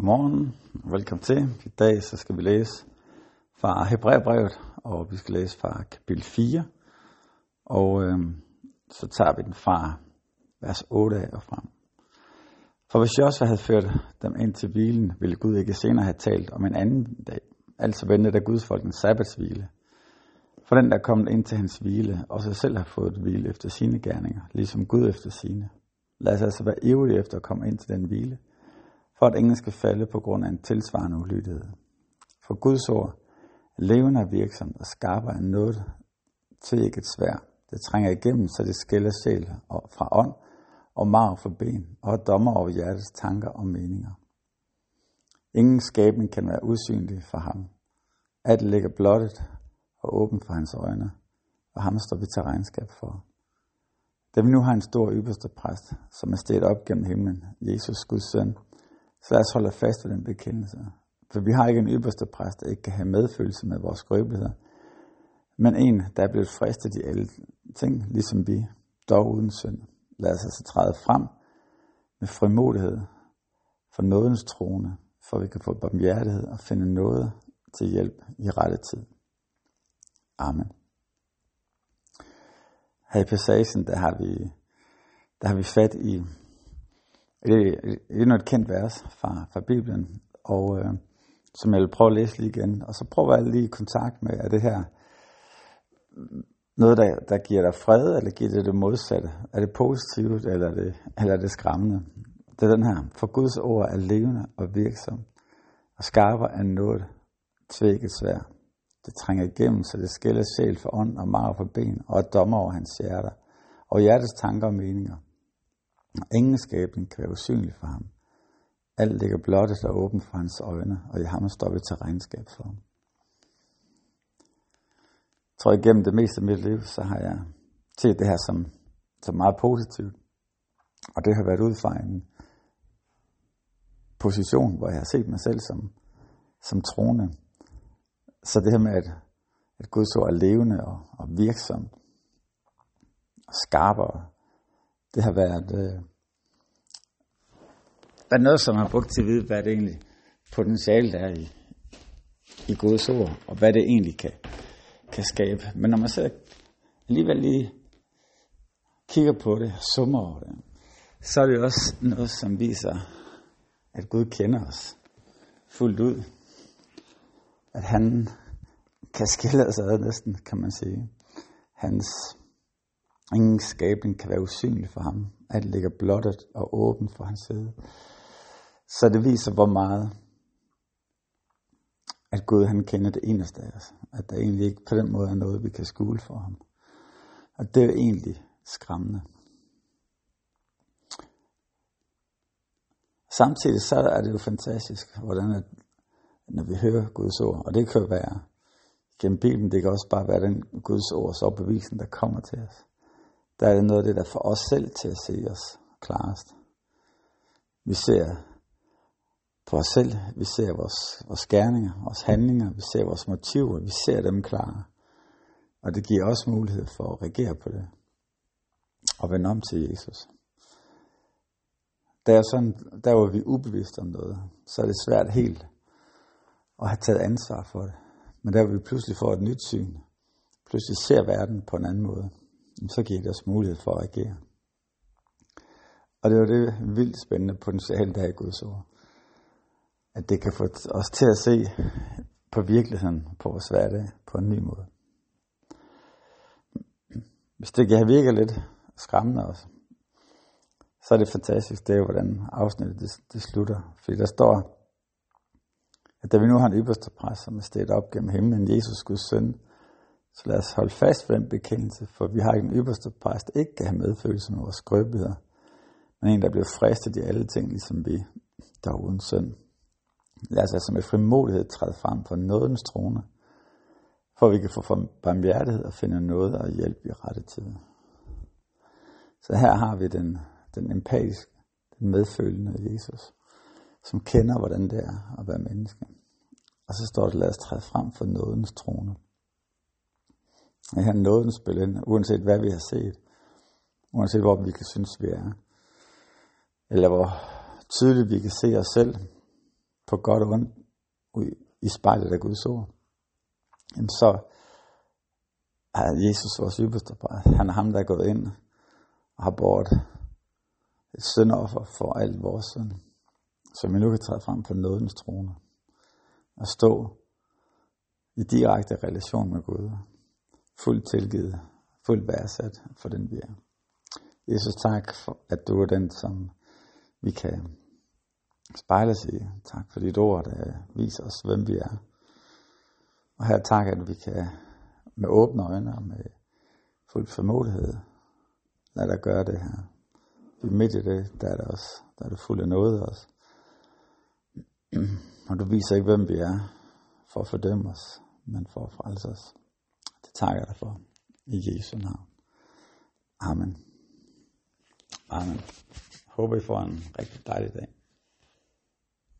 Godmorgen og velkommen til. I dag så skal vi læse fra Hebræerbrevet, og vi skal læse fra kapitel 4. Og øh, så tager vi den fra vers 8 af og frem. For hvis Joshua havde ført dem ind til hvilen, ville Gud ikke senere have talt om en anden dag. Altså ventede der Guds folk en sabbatshvile. For den, der er kommet ind til hans hvile, og sig selv har fået hvile efter sine gerninger, ligesom Gud efter sine. Lad os altså være ivrige efter at komme ind til den hvile, for at ingen skal falde på grund af en tilsvarende ulydighed. For Guds ord er levende og virksomt og skarper en noget til ikke et svær. Det trænger igennem, så det skiller sjæl fra ånd og marv for ben og dommer over hjertets tanker og meninger. Ingen skabning kan være usynlig for ham. Alt ligger blottet og åbent for hans øjne, og ham står vi til regnskab for. Da vi nu har en stor ypperste præst, som er steget op gennem himlen, Jesus Guds søn, så lad os holde fast ved den bekendelse. For vi har ikke en ypperste præst, der ikke kan have medfølelse med vores skrøbeligheder, men en, der er blevet fristet i alle ting, ligesom vi, dog uden synd. Lad os altså træde frem med frimodighed for nådens trone, for vi kan få barmhjertighed og finde noget til hjælp i rette tid. Amen. Her i passagen, der har vi, der har vi fat i det er endnu et kendt vers fra, fra Bibelen, og øh, som jeg vil prøve at læse lige igen. Og så prøver jeg lige i kontakt med, er det her noget, der, der giver dig fred, eller giver det det modsatte? Er det positivt, eller er det, eller er det skræmmende? Det er den her, for Guds ord er levende og virksom, og skarper af noget tvækket svær. Det trænger igennem, så det skiller sjæl for ånd og marv for ben, og er dommer over hans hjerter, og hjertets tanker og meninger. Ingen skabning kan være usynlig for ham. Alt ligger blottet og åbent for hans øjne, og i ham står vi til regnskab for ham. Jeg tror, igennem det meste af mit liv, så har jeg set det her som, som meget positivt. Og det har været ud fra en position, hvor jeg har set mig selv som, som troende. Så det her med, at, at Guds ord er levende og, og virksomt, og skarpere det har været, øh, været noget, som har brugt til at vide, hvad det egentlig potentiale der er i, i Guds ord, og hvad det egentlig kan, kan skabe. Men når man så alligevel lige kigger på det summer over det, så er det også noget, som viser, at Gud kender os fuldt ud. At han kan skille os ad næsten, kan man sige. Hans Ingen skabning kan være usynlig for ham. Alt ligger blottet og åbent for hans side. Så det viser, hvor meget at Gud han kender det eneste af os. At der egentlig ikke på den måde er noget, vi kan skjule for ham. Og det er egentlig skræmmende. Samtidig så er det jo fantastisk, hvordan at, når vi hører Guds ord, og det kan jo være gennem Bibelen, det kan også bare være den Guds ords opbevisning, der kommer til os der er det noget af det, der får os selv til at se os klarest. Vi ser på os selv, vi ser vores, vores gerninger, vores handlinger, vi ser vores motiver, vi ser dem klare. Og det giver os mulighed for at reagere på det. Og vende om til Jesus. Der, er sådan, der hvor vi er ubevidste om noget, så er det svært helt at have taget ansvar for det. Men der hvor vi pludselig får et nyt syn, pludselig ser verden på en anden måde, så giver det os mulighed for at agere. Og det var det vildt spændende potentiale, der er i Guds ord. At det kan få os til at se på virkeligheden på vores hverdag på en ny måde. Hvis det kan virke lidt skræmmende også, så er det fantastisk, det er hvordan afsnittet det, det slutter. Fordi der står, at da vi nu har en ypperste præst, som er stedet op gennem himlen, Jesus Guds søn, så lad os holde fast ved den bekendelse, for vi har ikke en ypperste præst, ikke kan have medfølelse med vores skrøbeligheder, men en, der bliver fristet i alle ting, ligesom vi, der er uden synd. Lad os altså med frimodighed træde frem for nådens trone, for at vi kan få barmhjertighed og finde noget og hjælp i rette tid. Så her har vi den, den empatiske, den medfølende Jesus, som kender, hvordan det er at være menneske. Og så står det, lad os træde frem for nådens trone. Jeg har nåden spil ind, uanset hvad vi har set. Uanset hvor vi kan synes, vi er. Eller hvor tydeligt vi kan se os selv. på godt og ondt i spejlet af Guds ord, jamen så er Jesus vores ypperste præst. Han er ham, der er gået ind og har båret et syndoffer for alt vores synd, som vi nu kan træde frem på nådens trone og stå i direkte relation med Gud, fuldt tilgivet, fuldt værdsat for den vi er. Jesus, tak for, at du er den, som vi kan spejle os i. Tak for dit ord, der viser os, hvem vi er. Og her tak, at vi kan med åbne øjne og med fuld formodighed lade dig gøre det her. I midt i det, der er det også, der er det fuld af noget også. Og du viser ikke, hvem vi er, for at fordømme os, men for at frelse os. Takker jeg dig for. I Jesu navn. Amen. Amen. Håber I får en rigtig dejlig dag.